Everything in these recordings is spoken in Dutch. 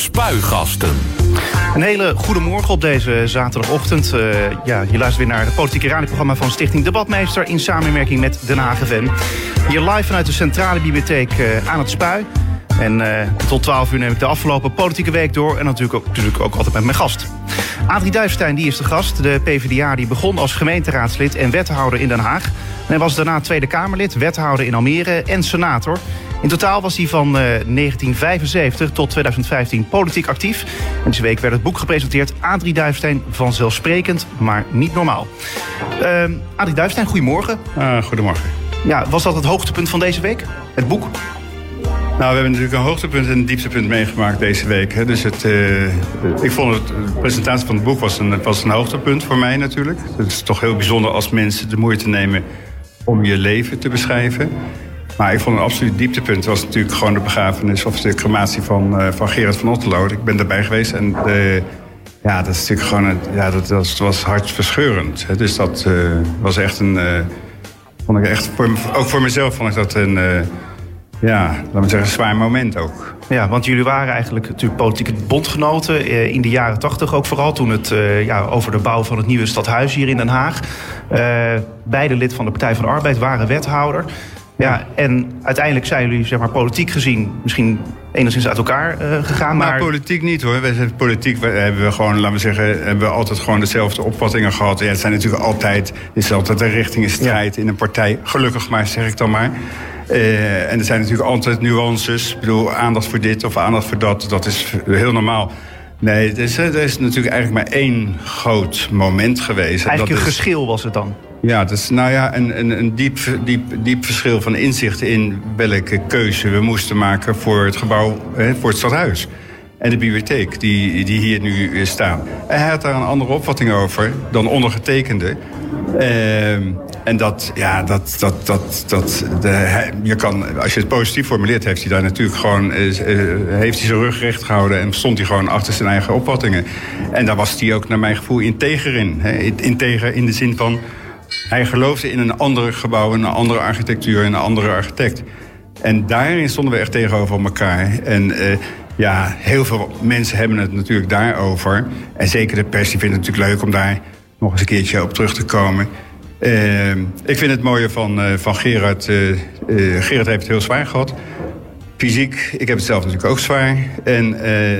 Spuigasten. Een hele goede morgen op deze zaterdagochtend. Uh, ja, je luistert weer naar het politieke radioprogramma van Stichting Debatmeester... in samenwerking met Den Haag FM. Hier live vanuit de Centrale Bibliotheek uh, aan het Spui. En uh, tot 12 uur neem ik de afgelopen politieke week door. En natuurlijk ook, natuurlijk ook altijd met mijn gast. Adrie Duifstein die is de gast. De PvdA die begon als gemeenteraadslid en wethouder in Den Haag. En was daarna Tweede Kamerlid, wethouder in Almere en senator. In totaal was hij van uh, 1975 tot 2015 politiek actief. En deze week werd het boek gepresenteerd. Adrie Duifstein, vanzelfsprekend, maar niet normaal. Uh, Adrie Duifstein, goedemorgen. Uh, goedemorgen. Ja, was dat het hoogtepunt van deze week? Het boek? Nou, we hebben natuurlijk een hoogtepunt en een dieptepunt meegemaakt deze week. Hè. Dus het, uh, ik vond het, de presentatie van het boek was een, was een hoogtepunt voor mij natuurlijk. Het is toch heel bijzonder als mensen de moeite nemen om je leven te beschrijven. Maar ik vond een absoluut dieptepunt was natuurlijk gewoon de begrafenis of de crematie van, uh, van Gerard van Otterlo. Ik ben daarbij geweest en de, ja, dat is natuurlijk gewoon een, ja, dat, dat was hartverscheurend. Hè. Dus dat uh, was echt een, uh, vond ik echt, voor, ook voor mezelf vond ik dat een, ja, laten we zeggen, zwaar moment ook. Ja, want jullie waren eigenlijk natuurlijk politieke bondgenoten in de jaren tachtig ook vooral. Toen het ja, over de bouw van het nieuwe stadhuis hier in Den Haag. beide lid van de Partij van de Arbeid waren wethouder. Ja, en uiteindelijk zijn jullie zeg maar, politiek gezien misschien enigszins uit elkaar uh, gegaan. Maar... politiek niet hoor. Wij zijn politiek we, hebben we gewoon, laten we zeggen, hebben we altijd gewoon dezelfde opvattingen gehad. Ja, het zijn natuurlijk altijd, het is altijd een richtingenstrijd ja. in een partij. Gelukkig maar, zeg ik dan maar. Uh, en er zijn natuurlijk altijd nuances. Ik bedoel, aandacht voor dit of aandacht voor dat. Dat is heel normaal. Nee, er is, er is natuurlijk eigenlijk maar één groot moment geweest. Eigenlijk dat een is... geschil was het dan? Ja, dat is nou ja, een, een, een diep, diep, diep verschil van inzicht in welke keuze we moesten maken voor het gebouw, voor het stadhuis. En de bibliotheek die, die hier nu staan. En hij had daar een andere opvatting over dan ondergetekende. Uh, en dat, ja, dat, dat, dat, dat de, je kan, als je het positief formuleert, heeft hij daar natuurlijk gewoon, uh, heeft hij zijn rug recht gehouden en stond hij gewoon achter zijn eigen opvattingen. En daar was hij ook, naar mijn gevoel, integer in. Hè? Integer in de zin van, hij geloofde in een ander gebouw, een andere architectuur, een andere architect. En daarin stonden we echt tegenover elkaar. En uh, ja, heel veel mensen hebben het natuurlijk daarover. En zeker de pers die vindt het natuurlijk leuk om daar nog eens een keertje op terug te komen. Uh, ik vind het mooie van, uh, van Gerard. Gerard heeft het heel zwaar gehad. Fysiek, ik heb het zelf natuurlijk ook zwaar. En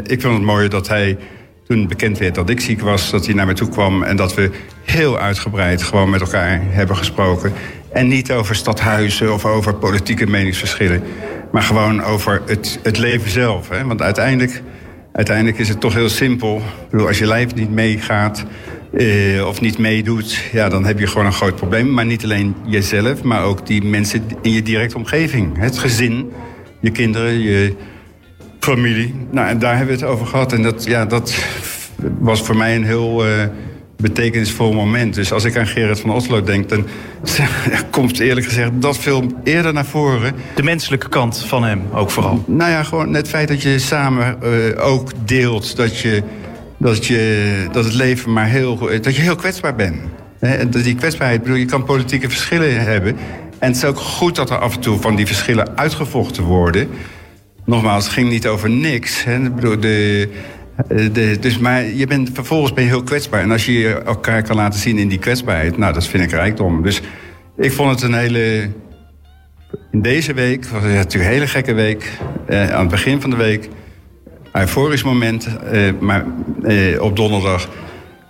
ik vind het mooie dat hij toen bekend werd dat ik ziek was, dat hij naar me toe kwam en dat we heel uitgebreid gewoon met elkaar hebben gesproken. En niet over stadhuizen of over politieke meningsverschillen, maar gewoon over het, het leven zelf. Hè? Want uiteindelijk, uiteindelijk is het toch heel simpel. Als je lijf niet meegaat uh, of niet meedoet, ja, dan heb je gewoon een groot probleem. Maar niet alleen jezelf, maar ook die mensen in je directe omgeving. Het gezin, je kinderen, je familie. Nou, en daar hebben we het over gehad. En dat, ja, dat was voor mij een heel uh, betekenisvol moment. Dus als ik aan Gerard van Oslo denk, dan komt eerlijk gezegd dat veel eerder naar voren. De menselijke kant van hem ook vooral. Nou ja, gewoon het feit dat je samen uh, ook deelt dat, je, dat, je, dat het leven maar heel, dat je heel kwetsbaar bent. En die kwetsbaarheid, bedoel, je kan politieke verschillen hebben. En het is ook goed dat er af en toe van die verschillen uitgevochten worden nogmaals, het ging niet over niks. Hè. Ik bedoel, de, de, dus, maar je bent, vervolgens ben je heel kwetsbaar. En als je elkaar kan laten zien in die kwetsbaarheid, nou, dat vind ik rijkdom. Dus ik vond het een hele. In deze week, was het natuurlijk een hele gekke week. Eh, aan het begin van de week, euforisch moment. Eh, maar eh, op donderdag,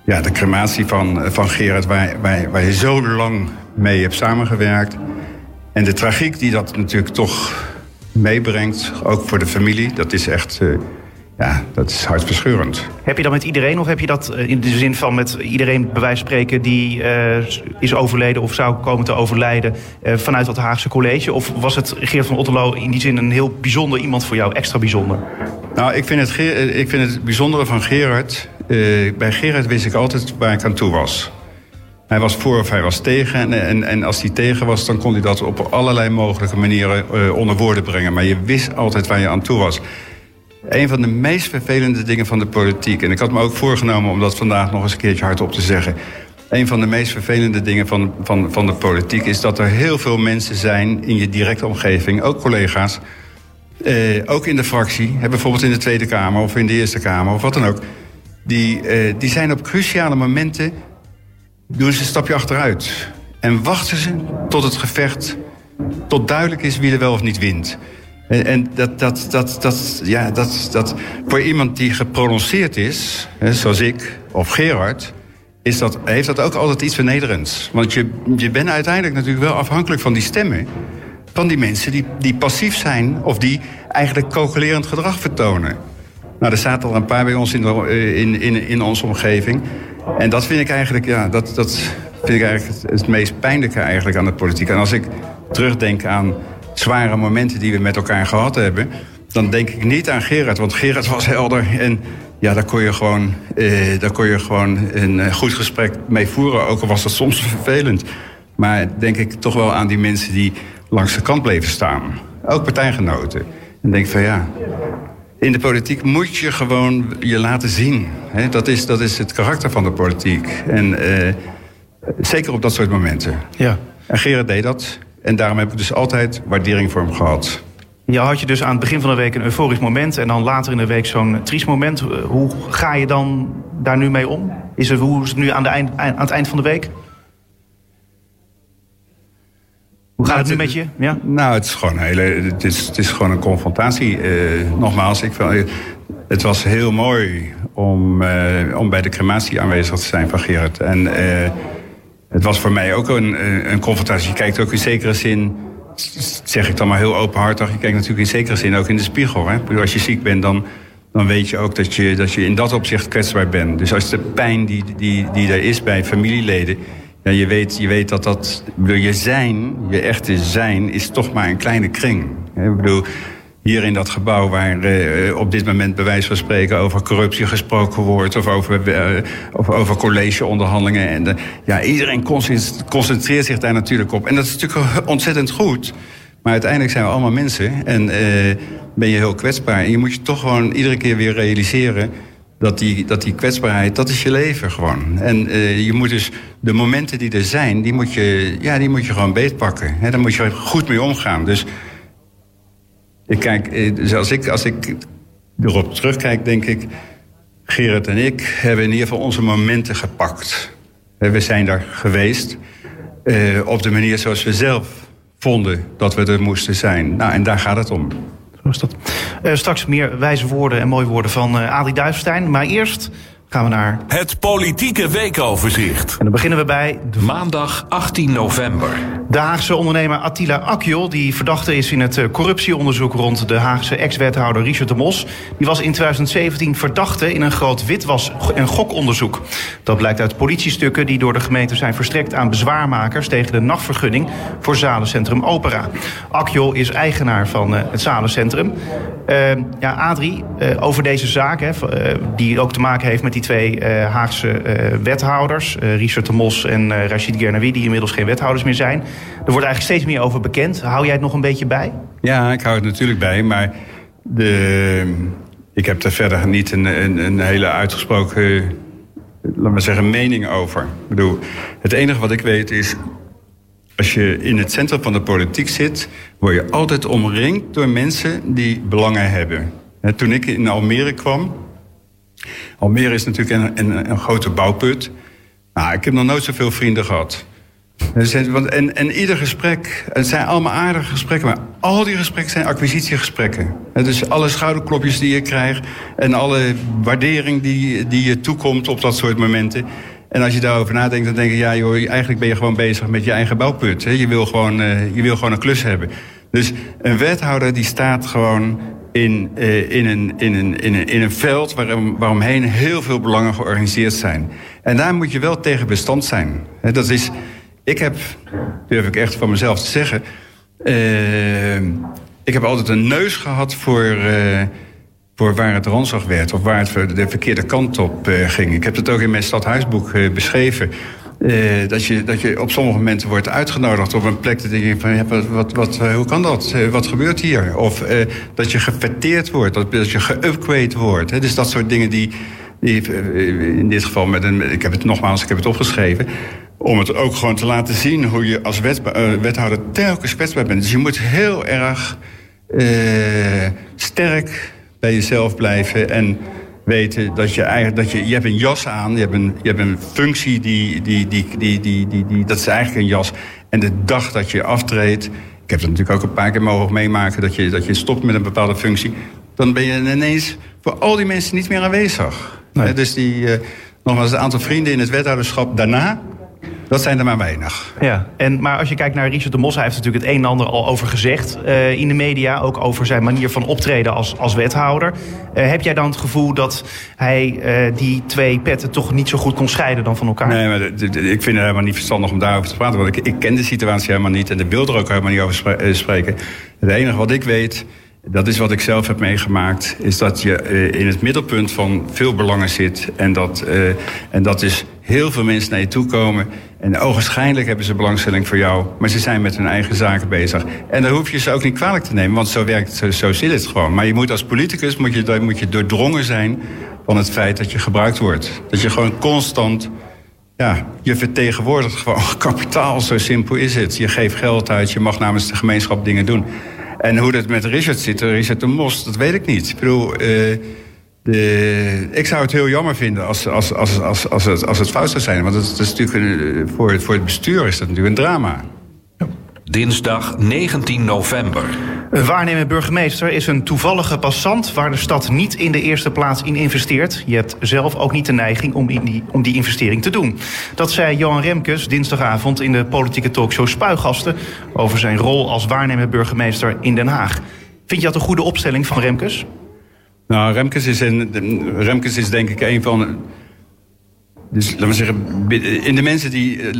ja, de crematie van, van Gerard, waar, je zo lang mee hebt samengewerkt. En de tragiek die dat natuurlijk toch meebrengt, ook voor de familie. Dat is echt, uh, ja, dat is hartverscheurend. Heb je dat met iedereen of heb je dat in de zin van met iedereen bij wijze van spreken die uh, is overleden of zou komen te overlijden uh, vanuit dat Haagse college? Of was het Geert van Otterlo in die zin een heel bijzonder iemand voor jou, extra bijzonder? Nou, ik vind het, ik vind het bijzondere van Gerard. bij Gerard wist ik altijd waar ik aan toe was. Hij was voor of hij was tegen. En, en, en, als hij tegen was, dan kon hij dat op allerlei mogelijke manieren uh, onder woorden brengen. Maar je wist altijd waar je aan toe was. Een van de meest vervelende dingen van de politiek... en ik had me ook voorgenomen om dat vandaag nog eens een keertje hardop te zeggen... een van de meest vervelende dingen van, van, van de politiek... is dat er heel veel mensen zijn in je directe omgeving, ook collega's... ook in de fractie, bijvoorbeeld in de Tweede Kamer of in de Eerste Kamer of wat dan ook. Die, die zijn op cruciale momenten, doen ze een stapje achteruit. En wachten ze tot het gevecht, tot duidelijk is wie er wel of niet wint. En, en dat, dat, dat, dat, ja, dat, dat voor iemand die geprononceerd is, hè, zoals ik of Gerard, is dat, heeft dat ook altijd iets vernederends. Want je, je bent uiteindelijk natuurlijk wel afhankelijk van die stemmen. Van die mensen die, die passief zijn of die eigenlijk calculerend gedrag vertonen. Nou, er zaten al een paar bij ons in, de, in, in, in onze omgeving. En dat vind ik eigenlijk, ja, dat, dat vind ik eigenlijk het, het meest pijnlijke eigenlijk aan de politiek. En als ik terugdenk aan zware momenten die we met elkaar gehad hebben, dan denk ik niet aan Gerard. Want Gerard was helder en ja, daar kon je gewoon, eh, daar kon je gewoon een eh, goed gesprek mee voeren. Ook al was dat soms vervelend. Maar denk ik toch wel aan die mensen die langs de kant bleven staan. Ook partijgenoten. En denk van ja, in de politiek moet je gewoon je laten zien. dat, is, dat is het karakter van de politiek. En eh, zeker op dat soort momenten. Ja. En Gerard deed dat. En daarom heb ik dus altijd waardering voor hem gehad. Ja, had je dus aan het begin van de week een euforisch moment en dan later in de week zo'n triest moment. Eh, hoe ga je dan daar nu mee om? Is het, hoe is het nu aan, de eind, aan het eind van de week? Hoe gaat het nu met je? Ja? Nou, het is gewoon een hele. Het is, het is gewoon een confrontatie. Uh, nogmaals, ik, het was heel mooi om, uh, om bij de crematie aanwezig te zijn van Gerard. En uh, het was voor mij ook een, een confrontatie. Je kijkt ook in zekere zin zeg ik dan maar heel openhartig. Je kijkt natuurlijk in zekere zin ook in de spiegel. Hè? Als je ziek bent, dan, dan weet je ook dat je, dat je in dat opzicht kwetsbaar bent. Dus als de pijn die, die, die er is bij familieleden. Ja, je, weet, je weet dat dat. Je zijn, je echte zijn, is toch maar een kleine kring. Ik bedoel, hier in dat gebouw waar uh, op dit moment bij wijze van spreken over corruptie gesproken wordt of over, uh, of over collegeonderhandelingen. En de, ja, iedereen concentreert zich daar natuurlijk op. En dat is natuurlijk ontzettend goed. Maar uiteindelijk zijn we allemaal mensen en ben je heel kwetsbaar. En je moet je toch gewoon iedere keer weer realiseren dat die, dat die kwetsbaarheid, dat is je leven gewoon. En je moet dus de momenten die er zijn, die moet je, ja, die moet je gewoon beetpakken. Hè? Daar moet je goed mee omgaan. Dus ik kijk, eh, dus als ik, als ik erop terugkijk, denk ik... Gerard en ik hebben in ieder geval onze momenten gepakt. We zijn daar geweest eh, op de manier zoals we zelf vonden dat we er moesten zijn. Nou, en daar gaat het om. Zo is dat. Straks meer wijze woorden en mooie woorden van uh, Adrie Duivenstein. Maar eerst gaan we naar... Het politieke weekoverzicht. En dan beginnen we bij... Maandag 18 november. De Haagse ondernemer Attila Akjol, die verdachte is in het eh, corruptieonderzoek rond de Haagse ex-wethouder Richard de Mos, die was in 2017 verdachte in een groot witwas- en gokonderzoek. Dat blijkt uit politiestukken die door de gemeente zijn verstrekt aan bezwaarmakers tegen de nachtvergunning voor zalencentrum Opera. Akjol is eigenaar van uh, het zalencentrum. Uh, ja, Adrie, uh, over deze zaak, hè, die ook te maken heeft met die twee Haagse wethouders, Richard de Mos en Rachid Gernawi, die inmiddels geen wethouders meer zijn. Er wordt eigenlijk steeds meer over bekend. Hou jij het nog een beetje bij? Ja, ik hou het natuurlijk bij. Maar de, ik heb daar verder niet een, een, een hele uitgesproken, laat maar zeggen, mening over. Ik bedoel, het enige wat ik weet is als je in het centrum van de politiek zit, word je altijd omringd door mensen die belangen hebben. Toen ik in Almere kwam. Almere is natuurlijk een, een, een grote bouwput. Nou, ik heb nog nooit zoveel vrienden gehad. En, en ieder gesprek, het zijn allemaal aardige gesprekken, maar al die gesprekken zijn acquisitiegesprekken. Dus alle schouderklopjes die je krijgt en alle waardering die, die je toekomt op dat soort momenten. En als je daarover nadenkt, dan denk je, ja joh, eigenlijk ben je gewoon bezig met je eigen bouwput. Je wil gewoon, eh, je wil gewoon een klus hebben. Dus een wethouder die staat gewoon in, uh, in, een, in, een, in, een, in een veld waarom, waaromheen heel veel belangen georganiseerd zijn. En daar moet je wel tegen bestand zijn. Dat is, ik heb, durf ik echt van mezelf te zeggen... Uh, ik heb altijd een neus gehad voor, uh, voor waar het ranzig werd... of waar het de verkeerde kant op ging. Ik heb het ook in mijn stadhuisboek beschreven... dat, je, dat je op sommige momenten wordt uitgenodigd op een plek... dat je van, wat, wat, wat, hoe kan dat? wat gebeurt hier? Of dat je gefeteerd wordt, dat, je geupgrade wordt. Hè? Dus dat soort dingen die... die in dit geval, met een, ik heb het nogmaals, ik heb het opgeschreven om het ook gewoon te laten zien hoe je als wet, wethouder telkens kwetsbaar bent. Dus je moet heel erg sterk bij jezelf blijven en weten dat je eigenlijk dat je, je hebt een jas aan, je hebt een, je hebt een functie die, die, die, die, die, die, die, dat is eigenlijk een jas. En de dag dat je aftreedt, ik heb het natuurlijk ook een paar keer mogen meemaken dat je, dat je stopt met een bepaalde functie, dan ben je ineens voor al die mensen niet meer aanwezig. Nee. Dus die, uh, nogmaals, het aantal vrienden in het wethouderschap daarna dat zijn er maar weinig. Ja, en, maar als je kijkt naar Richard de Mos, hij heeft natuurlijk het een en ander al over gezegd uh, in de media. Ook over zijn manier van optreden als, als wethouder. Uh, heb jij dan het gevoel dat hij uh, die twee petten toch niet zo goed kon scheiden dan van elkaar? Nee, maar ik vind het helemaal niet verstandig om daarover te praten. Want ik, ik ken de situatie helemaal niet en de wil er ook helemaal niet over spreken. Het enige wat ik weet dat is wat ik zelf heb meegemaakt. Is dat je in het middelpunt van veel belangen zit. En dat, en dat is heel veel mensen naar je toe komen. En ogenschijnlijk hebben ze belangstelling voor jou. Maar ze zijn met hun eigen zaken bezig. En daar hoef je ze ook niet kwalijk te nemen. Want zo werkt zo, zit het gewoon. Maar je moet als politicus moet je, moet je doordrongen zijn van het feit dat je gebruikt wordt. Dat je gewoon constant. Ja, je vertegenwoordigt gewoon kapitaal. Zo simpel is het. Je geeft geld uit. Je mag namens de gemeenschap dingen doen. En hoe dat met Richard zit, Richard de Mos, dat weet ik niet. Ik bedoel, uh, de, ik zou het heel jammer vinden als, als, als, als, als, het, als het fout zou zijn. Want het, is natuurlijk een, voor, voor het bestuur is dat natuurlijk een drama. Dinsdag 19 november. Een waarnemend burgemeester is een toevallige passant waar de stad niet in de eerste plaats in investeert. Je hebt zelf ook niet de neiging om, in die, om die investering te doen. Dat zei Johan Remkes dinsdagavond in de politieke talkshow Spuigasten over zijn rol als waarnemend burgemeester in Den Haag. Vind je dat een goede opstelling van Remkes? Nou, Remkes is, een, Remkes is denk ik een van. Dus laten we zeggen, in de mensen die,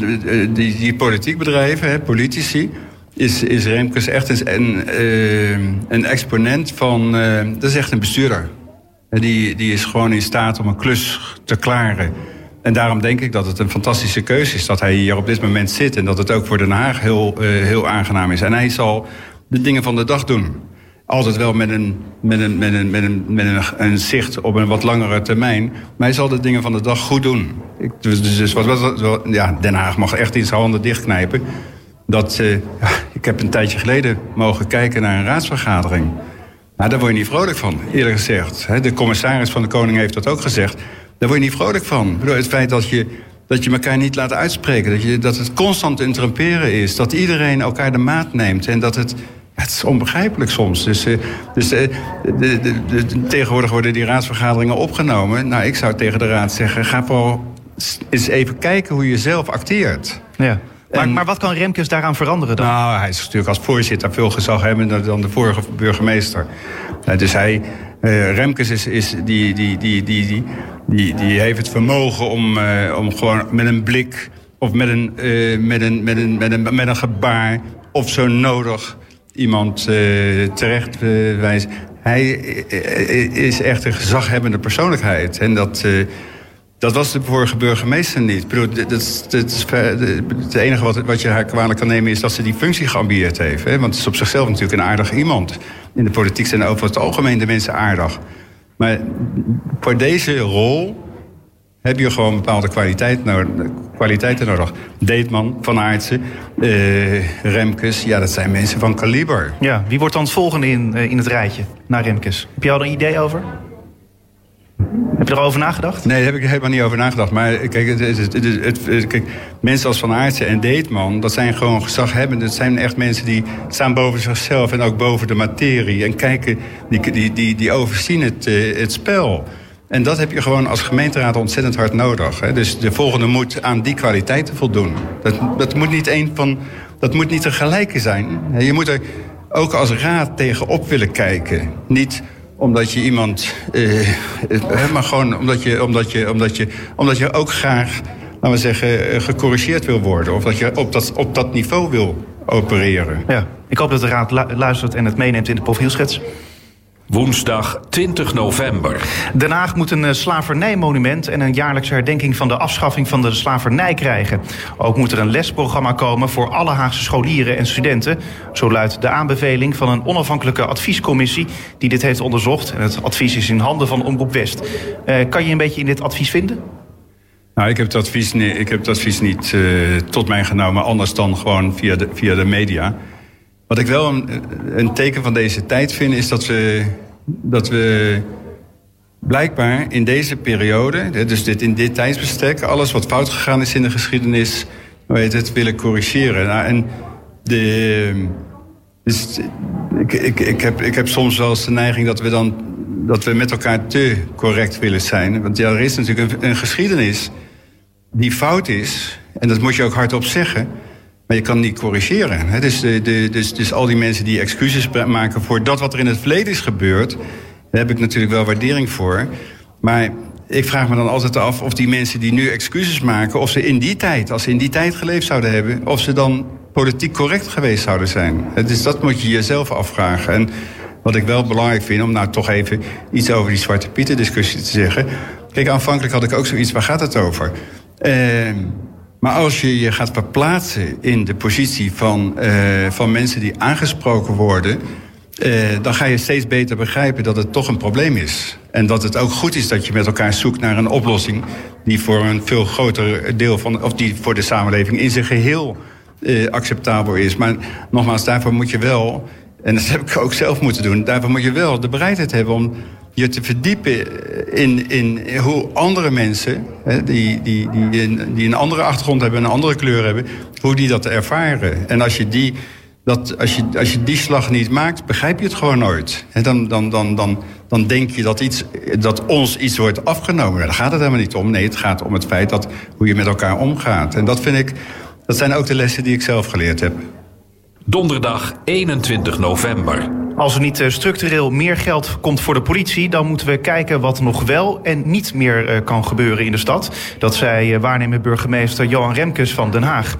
die, die politiek bedrijven, hè, politici, is, is Remkes echt een, een, een exponent van. Dat is echt een bestuurder. Die, die is gewoon in staat om een klus te klaren. En daarom denk ik dat het een fantastische keuze is dat hij hier op dit moment zit. En dat het ook voor Den Haag heel, heel aangenaam is. En hij zal de dingen van de dag doen. Altijd wel met een, met een, met een, met een, met een, zicht op een wat langere termijn. Maar hij zal de dingen van de dag goed doen. Ik, dus, dus wat, wat, ja, Den Haag mag echt iets handen dichtknijpen. Dat, uh, ja, ik heb een tijdje geleden mogen kijken naar een raadsvergadering. Nou, daar word je niet vrolijk van, eerlijk gezegd. De commissaris van de Koning heeft dat ook gezegd. Daar word je niet vrolijk van. Het feit dat je, dat je elkaar niet laat uitspreken. Dat, je, dat het constant interrumperen is. Dat iedereen elkaar de maat neemt. En dat het het is onbegrijpelijk soms. Dus, uh, dus uh, de, de, de, tegenwoordig worden die raadsvergaderingen opgenomen. Nou, ik zou tegen de raad zeggen: ga vooral eens even kijken hoe je zelf acteert. Ja. Maar, maar, wat kan Remkes daaraan veranderen dan? Nou, hij is natuurlijk als voorzitter veel gezaghebbender dan de vorige burgemeester. Dus hij, Remkes is, is die, die, die, die, die, die, heeft het vermogen om, om gewoon met een blik of met een, met een, met een, met een, met een gebaar of zo nodig iemand uh, terecht uh. Hij uh, is echt een gezaghebbende persoonlijkheid. En dat, dat was de vorige burgemeester niet. Ik bedoel, dat, dat, het enige wat, wat je haar kwalijk kan nemen... is dat ze die functie geambieerd heeft. Hè? Want het is op zichzelf natuurlijk een aardig iemand. In de politiek zijn over het algemeen de mensen aardig. Maar voor deze rol heb je gewoon bepaalde kwaliteit nodig, kwaliteiten nodig. Deetman, Van Aartsen, uh, Remkes, ja, dat zijn mensen van kaliber. Ja, wie wordt dan het volgende in, uh, in het rijtje na Remkes? Heb je al een idee over? Heb je erover nagedacht? Nee, daar heb ik helemaal niet over nagedacht. Maar kijk, het, het, het, kijk mensen als Van Aartsen en Deetman... dat zijn gewoon gezaghebbenden. Dat zijn echt mensen die staan boven zichzelf... en ook boven de materie. En kijken, die, die, die, die overzien het, uh, het spel... En dat heb je gewoon als gemeenteraad ontzettend hard nodig. Hè? Dus de volgende moet aan die kwaliteiten voldoen. Dat, dat, moet niet een van, dat moet niet een zijn. Je moet er ook als raad tegenop willen kijken. Niet omdat je iemand... Eh, maar gewoon omdat je, omdat, je, omdat, je, omdat je ook graag, laten we zeggen, eh, gecorrigeerd wil worden. Of dat je op dat, op dat niveau wil opereren. Ja, ik hoop dat de raad luistert en het meeneemt in de profielschets. Woensdag 20 november. Den Haag moet een eh, slavernijmonument en een jaarlijkse herdenking van de afschaffing van de slavernij krijgen. Ook moet er een lesprogramma komen voor alle Haagse scholieren en studenten. Zo luidt de aanbeveling van een onafhankelijke adviescommissie die dit heeft onderzocht. En het advies is in handen van Omroep West. Uh, kan je een beetje in dit advies vinden? Nou, ik heb het advies, ik heb het advies niet uh, tot mij genomen, anders dan gewoon via de, via de media. Wat ik wel een, een teken van deze tijd vind, is dat we, dat we blijkbaar in deze periode, dus dit, in dit tijdsbestek, alles wat fout gegaan is in de geschiedenis, heet het, willen corrigeren. Nou, en de, dus ik, ik, ik, heb, ik heb soms wel eens de neiging dat we dan dat we met elkaar te correct willen zijn. Want ja, er is natuurlijk een, een geschiedenis die fout is. En dat moet je ook hardop zeggen. Maar je kan niet corrigeren. Dus, de, de, dus, dus al die mensen die excuses maken voor dat wat er in het verleden is gebeurd... daar heb ik natuurlijk wel waardering voor. Maar ik vraag me dan altijd af of die mensen die nu excuses maken... of ze in die tijd, als ze in die tijd geleefd zouden hebben... of ze dan politiek correct geweest zouden zijn. Dus dat moet je jezelf afvragen. En wat ik wel belangrijk vind, om nou toch even iets over die Zwarte Pieten discussie te zeggen. Kijk, aanvankelijk had ik ook zoiets, waar gaat het over? Uh, maar als je je gaat verplaatsen in de positie van, uh, van mensen die aangesproken worden... Uh, dan ga je steeds beter begrijpen dat het toch een probleem is. En dat het ook goed is dat je met elkaar zoekt naar een oplossing... die voor een veel groter deel van... of die voor de samenleving in zijn geheel uh, acceptabel is. Maar nogmaals, daarvoor moet je wel... en dat heb ik ook zelf moeten doen... daarvoor moet je wel de bereidheid hebben om je te verdiepen in, in hoe andere mensen, hè, die, die, die, een, die een andere achtergrond hebben, een andere kleur hebben, hoe die dat ervaren. En als je die, dat, als je, als je die slag niet maakt, begrijp je het gewoon nooit. En dan, dan, dan, dan, dan denk je dat, iets, dat ons iets wordt afgenomen. Daar gaat het helemaal niet om. Nee, het gaat om het feit dat hoe je met elkaar omgaat. En dat vind ik, dat zijn ook de lessen die ik zelf geleerd heb. Donderdag 21 november. Als er niet structureel meer geld komt voor de politie, dan moeten we kijken wat nog wel en niet meer kan gebeuren in de stad. Dat zei waarnemend burgemeester Johan Remkes van Den Haag.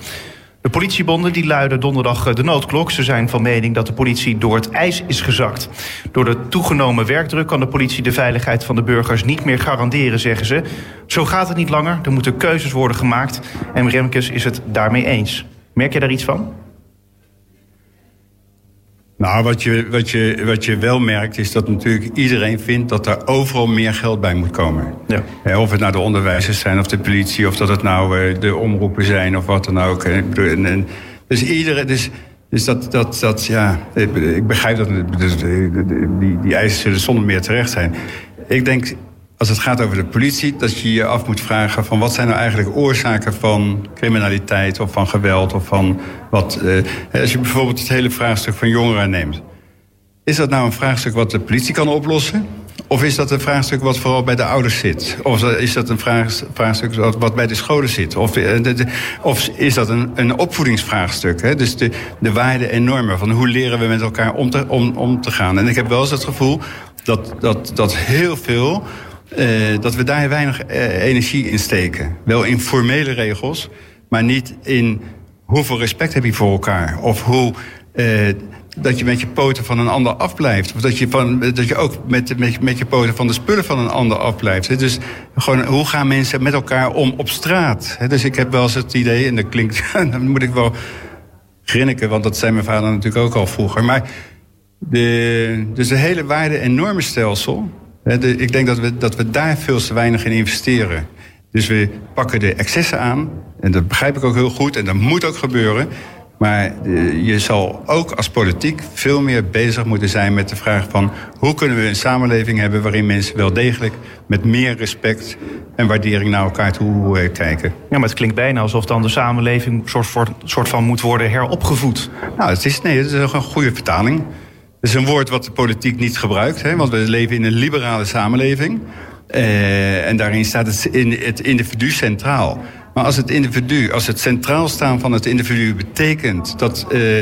De politiebonden die luiden donderdag de noodklok. Ze zijn van mening dat de politie door het ijs is gezakt. Door de toegenomen werkdruk kan de politie de veiligheid van de burgers niet meer garanderen, zeggen ze. Zo gaat het niet langer. Er moeten keuzes worden gemaakt. En Remkes is het daarmee eens. Merk je daar iets van? Nou, wat je, wat, je, wat je wel merkt is dat natuurlijk iedereen vindt dat er overal meer geld bij moet komen. Ja. Of het nou de onderwijzers zijn of de politie, of dat het nou de omroepen zijn of wat dan ook. En, en, dus iedereen. Dus, dus dat, dat, dat, ja, ik begrijp dat dus die, die eisen zullen zonder meer terecht zijn. Ik denk, als het gaat over de politie, dat je je af moet vragen van wat zijn nou eigenlijk oorzaken van criminaliteit of van geweld of van wat. Eh, als je bijvoorbeeld het hele vraagstuk van jongeren neemt. Is dat nou een vraagstuk wat de politie kan oplossen? Of is dat een vraagstuk wat vooral bij de ouders zit? Of is dat een vraagstuk wat bij de scholen zit? Of, eh, of is dat een, een opvoedingsvraagstuk? Hè? Dus de, de waarden en normen van hoe leren we met elkaar om te, om, om te gaan? En ik heb wel eens het gevoel dat, dat, dat heel veel uh, dat we daar weinig uh, energie in steken. Wel in formele regels, maar niet in hoeveel respect heb je voor elkaar. Of hoe uh, dat je met je poten van een ander afblijft. Of dat je, van, dat je ook met, met, je poten van de spullen van een ander afblijft. Dus gewoon, hoe gaan mensen met elkaar om op straat? Dus ik heb wel eens het idee, en dat klinkt, dan moet ik wel grinniken, want dat zei mijn vader natuurlijk ook al vroeger. Maar de, dus het hele waarde- en ik denk dat we, dat we daar veel te weinig in investeren. Dus we pakken de excessen aan. En dat begrijp ik ook heel goed. En dat moet ook gebeuren. Maar eh, je zal ook als politiek veel meer bezig moeten zijn met de vraag van... hoe kunnen we een samenleving hebben waarin mensen wel degelijk... met meer respect en waardering naar elkaar toe uh, kijken. Ja, maar het klinkt bijna alsof dan de samenleving... soort, soort van moet worden heropgevoed. Nou, het is, nee, het is een goede vertaling. Dat is een woord wat de politiek niet gebruikt, hè, want we leven in een liberale samenleving. Uh, en daarin staat het, in, het individu centraal. Maar als het individu, als het centraal staan van het individu betekent dat. Uh,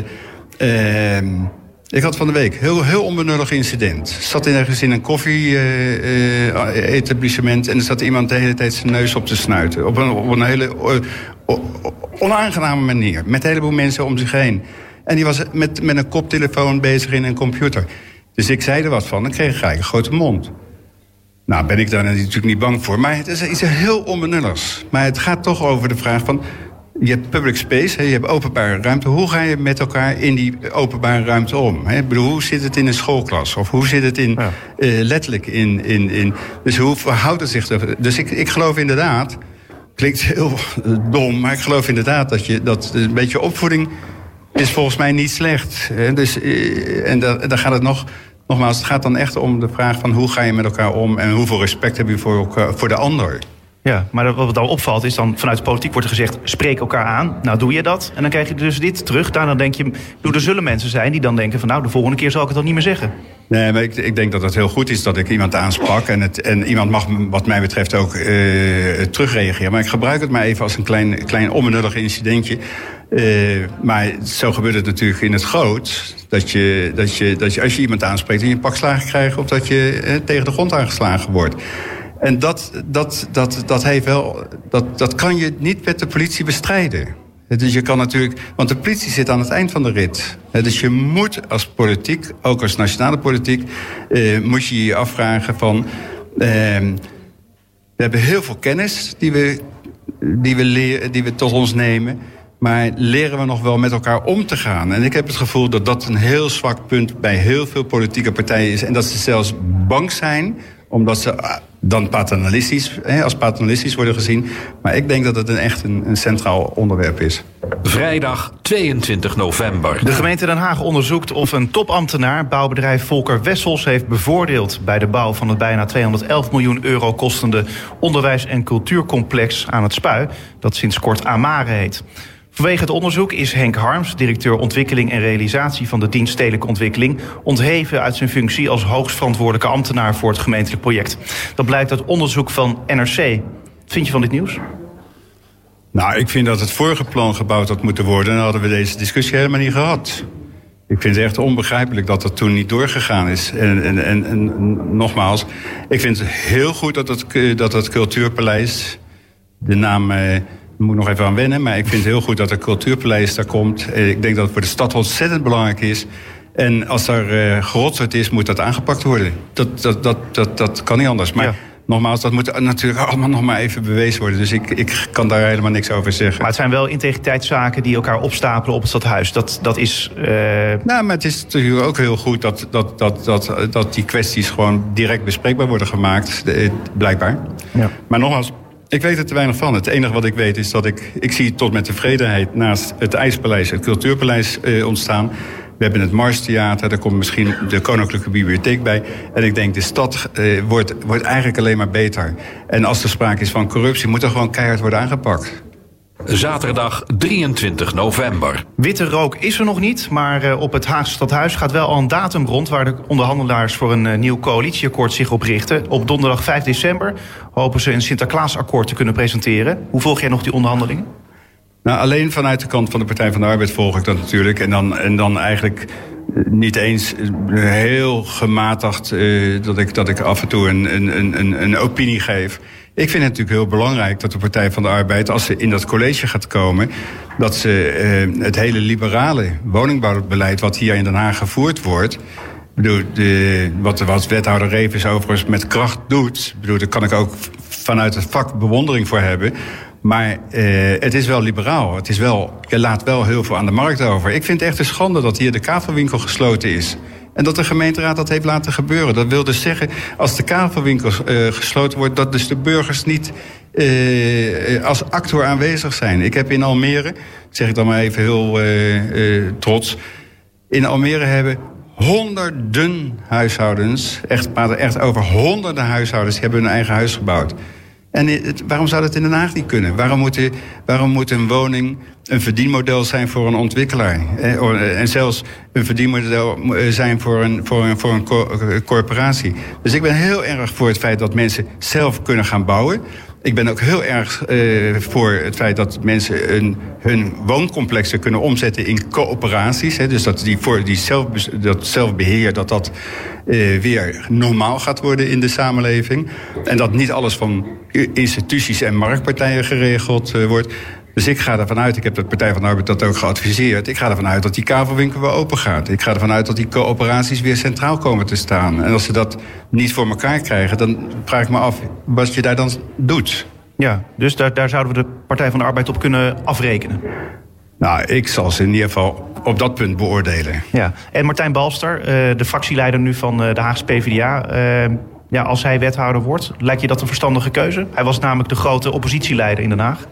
uh, ik had van de week heel, heel onbenullig incident. Zat ergens in een koffie-etablissement en er zat iemand de hele tijd zijn neus op te snuiten. Op een, op een hele onaangename manier. Met een heleboel mensen om zich heen. En die was met, met een koptelefoon bezig in een computer. Dus ik zei er wat van en kreeg gelijk een grote mond. Nou, ben ik daar natuurlijk niet bang voor. Maar het is iets heel onbenulligs. Maar het gaat toch over de vraag van... Je hebt public space, je hebt openbare ruimte. Hoe ga je met elkaar in die openbare ruimte om? Ik bedoel, hoe zit het in een schoolklas? Of hoe zit het in, ja. uh, letterlijk in, in, in... Dus hoe verhoudt het zich? Dus ik, ik geloof inderdaad... Klinkt heel dom, maar ik geloof inderdaad dat, je, dat een beetje opvoeding is volgens mij niet slecht. Dus, en dan gaat het nog nogmaals, het gaat dan echt om de vraag van hoe ga je met elkaar om en hoeveel respect heb je voor, elkaar, voor de ander. Ja, maar wat dan opvalt is dan vanuit de politiek wordt er gezegd: spreek elkaar aan. Nou, doe je dat? En dan krijg je dus dit terug. Daarna denk je, er zullen mensen zijn die dan denken: van nou, de volgende keer zal ik het dan niet meer zeggen. Nee, maar ik, ik denk dat het heel goed is dat ik iemand aansprak. En, het, en iemand mag, wat mij betreft, ook uh, terugreageren. Maar ik gebruik het maar even als een klein, klein onbenullig incidentje. Uh, maar zo gebeurt het natuurlijk in het groot. Dat je, dat je, dat je als je iemand aanspreekt, dat je een pak slagen krijgt. of dat je uh, tegen de grond aangeslagen wordt. En dat, dat, dat, dat, heeft wel, dat, dat kan je niet met de politie bestrijden. Dus je kan natuurlijk, want de politie zit aan het eind van de rit. Dus je moet als politiek, ook als nationale politiek, eh, moet je je afvragen van. Eh, we hebben heel veel kennis die we, die, we leren, die we tot ons nemen. Maar leren we nog wel met elkaar om te gaan? En ik heb het gevoel dat dat een heel zwak punt bij heel veel politieke partijen is. En dat ze zelfs bang zijn omdat ze ah, dan paternalistisch, als paternalistisch worden gezien. Maar ik denk dat het een echt een, een, centraal onderwerp is. Vrijdag 22 november. De gemeente Den Haag onderzoekt of een topambtenaar... bouwbedrijf Volker Wessels heeft bevoordeeld... bij de bouw van het bijna 211 miljoen euro kostende... onderwijs- en cultuurcomplex aan het Spui... dat sinds kort Amare heet. Vanwege het onderzoek is Henk Harms, directeur ontwikkeling en realisatie van de dienst Stedelijke Ontwikkeling, ontheven uit zijn functie als hoogstverantwoordelijke ambtenaar voor het gemeentelijk project. Dat blijkt uit onderzoek van NRC. Wat vind je van dit nieuws? Nou, ik vind dat het vorige plan gebouwd had moeten worden. Dan hadden we deze discussie helemaal niet gehad. Ik vind het echt onbegrijpelijk dat dat toen niet doorgegaan is. En, en, en, en nogmaals, ik vind het heel goed dat het, dat het Cultuurpaleis, de naam. Eh, moet nog even aan wennen. Maar ik vind het heel goed dat er cultuurpaleis daar komt. Eh, ik denk dat het voor de stad ontzettend belangrijk is. En als er uh, is, moet dat aangepakt worden. Dat, dat, dat, dat, dat kan niet anders. Maar nogmaals, dat moet natuurlijk allemaal nog maar even bewezen worden. Dus ik, ik kan daar helemaal niks over zeggen. Maar het zijn wel integriteitszaken die elkaar opstapelen op het stadhuis. Dat, dat is... Uh... Nou, maar het is natuurlijk ook heel goed dat, dat, dat, dat, dat die kwesties gewoon direct bespreekbaar worden gemaakt. Blijkbaar. Ja. Maar nogmaals, ik weet er te weinig van. Het enige wat ik weet is dat ik... Ik zie tot met tevredenheid naast het IJspaleis het Cultuurpaleis eh, ontstaan. We hebben het Marstheater, daar komt misschien de Koninklijke Bibliotheek bij. En ik denk, de stad eh, wordt, wordt eigenlijk alleen maar beter. En als er sprake is van corruptie, moet er gewoon keihard worden aangepakt. Zaterdag 23 november. Witte rook is er nog niet, maar eh, op het Haagse Stadhuis gaat wel al een datum rond... waar de onderhandelaars voor een eh, nieuw coalitieakkoord zich op richten. Op donderdag 5 december hopen ze een Sinterklaasakkoord te kunnen presenteren. Hoe volg jij nog die onderhandelingen? Nou, alleen vanuit de kant van de Partij van de Arbeid volg ik dat natuurlijk. En dan, en dan eigenlijk eh, niet eens heel gematigd dat, ik, dat ik af en toe een, een, een, een opinie geef... Ik vind het natuurlijk heel belangrijk dat de Partij van de Arbeid, als ze in dat college gaat komen, dat ze uh, het hele liberale woningbouwbeleid wat hier in Den Haag gevoerd wordt. Bedoel, de, wat, wethouder Revis overigens met kracht doet, bedoel, daar kan ik ook vanuit het vak bewondering voor hebben. Maar uh, het is wel liberaal. Het is wel, je laat wel heel veel aan de markt over. Ik vind het echt een schande dat hier de kavelwinkel gesloten is. En dat de gemeenteraad dat heeft laten gebeuren. Dat wil dus zeggen, als de kavelwinkel uh, gesloten wordt... dat dus de burgers niet uh, als actor aanwezig zijn. Ik heb in Almere, zeg ik dan maar even heel uh, trots... in Almere hebben honderden huishoudens... echt praten echt over honderden huishoudens... die hebben hun eigen huis gebouwd. En waarom zou dat in Den Haag niet kunnen? Waarom moet, waarom moet een woning een verdienmodel zijn voor een ontwikkelaar? Eh, en zelfs een verdienmodel eh, zijn voor een, voor een, voor een eh, corporatie. Dus ik ben heel erg voor het feit dat mensen zelf kunnen gaan bouwen. Ik ben ook heel erg uh, voor het feit dat mensen hun wooncomplexen kunnen omzetten in coöperaties. Hè, dus dat die, voor die zelf, dat zelfbeheer, dat dat uh, weer normaal gaat worden in de samenleving. En dat niet alles van instituties en marktpartijen geregeld uh, wordt. Dus ik ga ervan uit, ik heb de Partij van de Arbeid dat ook geadviseerd... ik ga ervan uit dat die kavelwinkel weer open gaat. Ik ga ervan uit dat die coöperaties weer centraal komen te staan. En als ze dat niet voor elkaar krijgen, dan vraag ik me af wat je daar dan doet. Ja, dus daar, daar zouden we de Partij van de Arbeid op kunnen afrekenen. Nou, ik zal ze in ieder geval op dat punt beoordelen. Ja. En Martijn Balster, eh, de fractieleider nu van eh, de Haagse PvdA... Eh, ja, als hij wethouder wordt, lijkt je dat een verstandige keuze? Hij was namelijk de grote oppositieleider in Den Haag.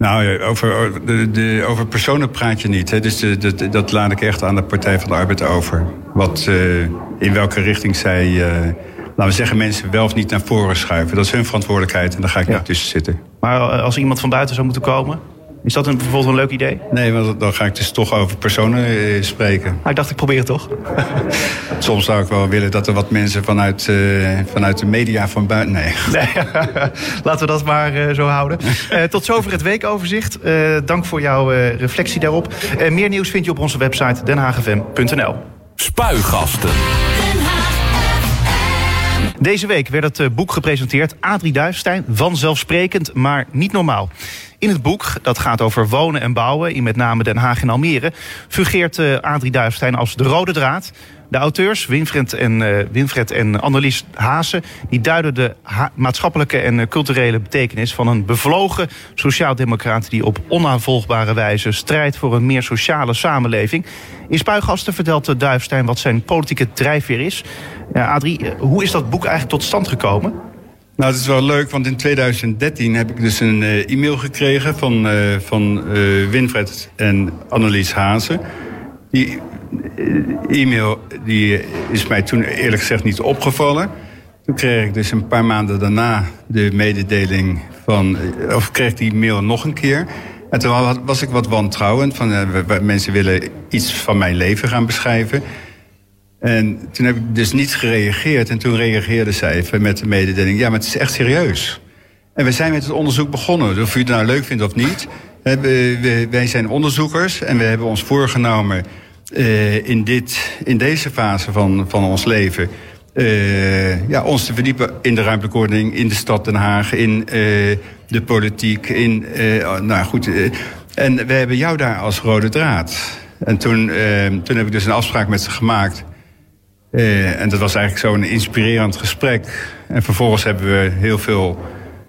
Nou, over, de, de, over personen praat je niet. Hè? Dus de, de, dat laat ik echt aan de Partij van de Arbeid over. Wat, uh, in welke richting zij, uh, laten we zeggen, mensen wel of niet naar voren schuiven. Dat is hun verantwoordelijkheid en daar ga ik ja. niet tussen zitten. Maar als iemand van buiten zou moeten komen, is dat een, bijvoorbeeld een leuk idee? Nee, want dan ga ik dus toch over personen eh, spreken. Maar ik dacht, ik probeer het toch. Soms zou ik wel willen dat er wat mensen vanuit, uh, vanuit de media van buiten... Nee. nee laten we dat maar uh, zo houden. Uh, tot zover het weekoverzicht. dank voor jouw reflectie daarop. meer nieuws vind je op onze website denhagevm.nl. Spuigasten. Deze week werd het boek gepresenteerd. Adrie Duifstein, vanzelfsprekend, maar niet normaal. In het boek, dat gaat over wonen en bouwen in met name Den Haag en Almere, fungeert uh, Adrie Duifstein als de rode draad. De auteurs, Winfred en, uh, Winfred en Annelies Haase, die duiden de maatschappelijke en culturele betekenis van een bevlogen sociaaldemocraat die op onnavolgbare wijze strijdt voor een meer sociale samenleving. In Spuigasten vertelt Duifstein wat zijn politieke drijfveer is. Adrie, hoe is dat boek eigenlijk tot stand gekomen? Nou, het is wel leuk, want in 2013 heb ik dus een uh, e-mail gekregen van, uh, van uh, Winfred en Annelies Hazen. Die e-mail die is mij toen eerlijk gezegd niet opgevallen. Toen kreeg ik dus een paar maanden daarna de mededeling van... of kreeg die mail nog een keer. En toen was ik wat wantrouwend. Van, mensen willen iets van mijn leven gaan beschrijven... En toen heb ik dus niet gereageerd. En toen reageerde zij even met de mededeling... ja, maar het is echt serieus. En we zijn met het onderzoek begonnen. Of u het nou leuk vindt of niet. Wij zijn onderzoekers en we hebben ons voorgenomen... Uh, in, dit, in deze fase van, van ons leven... Uh, ja, ons te verdiepen in de ruimtelijke ordening... in de stad Den Haag, in uh, de politiek, in... nou goed, en we hebben jou daar als rode draad. En toen, toen heb ik dus een afspraak met ze gemaakt... Uh, en dat was eigenlijk zo'n inspirerend gesprek. En vervolgens hebben we heel veel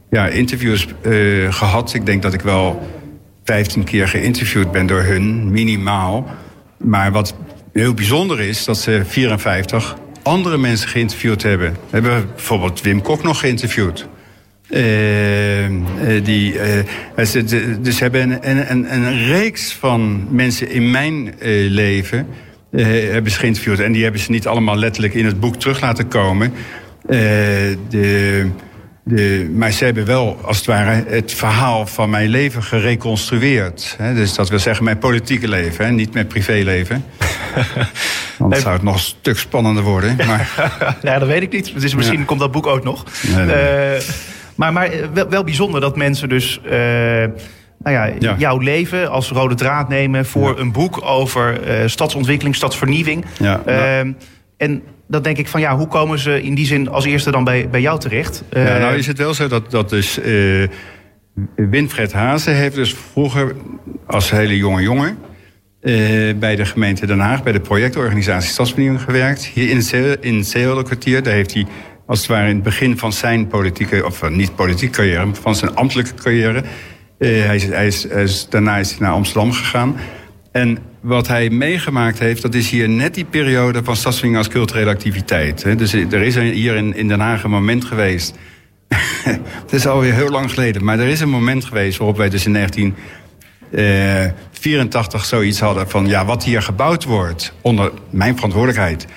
ja, interviews uh, gehad. Ik denk dat ik wel 15 keer geïnterviewd ben door hun, minimaal. Maar wat heel bijzonder is, dat ze 54 andere mensen geïnterviewd hebben. We hebben bijvoorbeeld Wim Kok nog geïnterviewd. Uh, die, dus ze hebben een, een, reeks van mensen in mijn leven uh, hebben ze geïnterviewd. En die hebben ze niet allemaal letterlijk in het boek terug laten komen. Uh, de, de, maar ze hebben wel, als het ware, het verhaal van mijn leven gereconstrueerd. Hè? Dus dat wil zeggen mijn politieke leven, hè? niet mijn privéleven. Dan zou het nog een stuk spannender worden. Maar... ja, dat weet ik niet. Dus misschien ja. komt dat boek ook nog. Nee, nee. Uh, maar, maar wel, wel, bijzonder dat mensen dus nou ja, ja, jouw leven als rode draad nemen voor een boek over uh, stadsontwikkeling, stadsvernieuwing. Ja, uh, en dat denk ik van ja, hoe komen ze in die zin als eerste dan bij, bij jou terecht? Uh, ja, nou is het wel zo dat, dat dus uh, Winfred Hazen heeft dus vroeger als hele jonge jongen bij de gemeente Den Haag, bij de projectorganisatie Stadsvernieuwing gewerkt. Hier in het, in het kwartier, daar heeft hij als het ware in het begin van zijn politieke, of niet politieke carrière, van zijn ambtelijke carrière, hij, is, hij, is, hij is, daarna is naar Amsterdam gegaan. En wat hij meegemaakt heeft, dat is hier net die periode van stadsvernieuwing als culturele activiteit. Dus er is hier in, in Den Haag een moment geweest. het is alweer heel lang geleden, maar er is een moment geweest waarop wij dus in 1984 uh, zoiets hadden van ja, wat hier gebouwd wordt onder mijn verantwoordelijkheid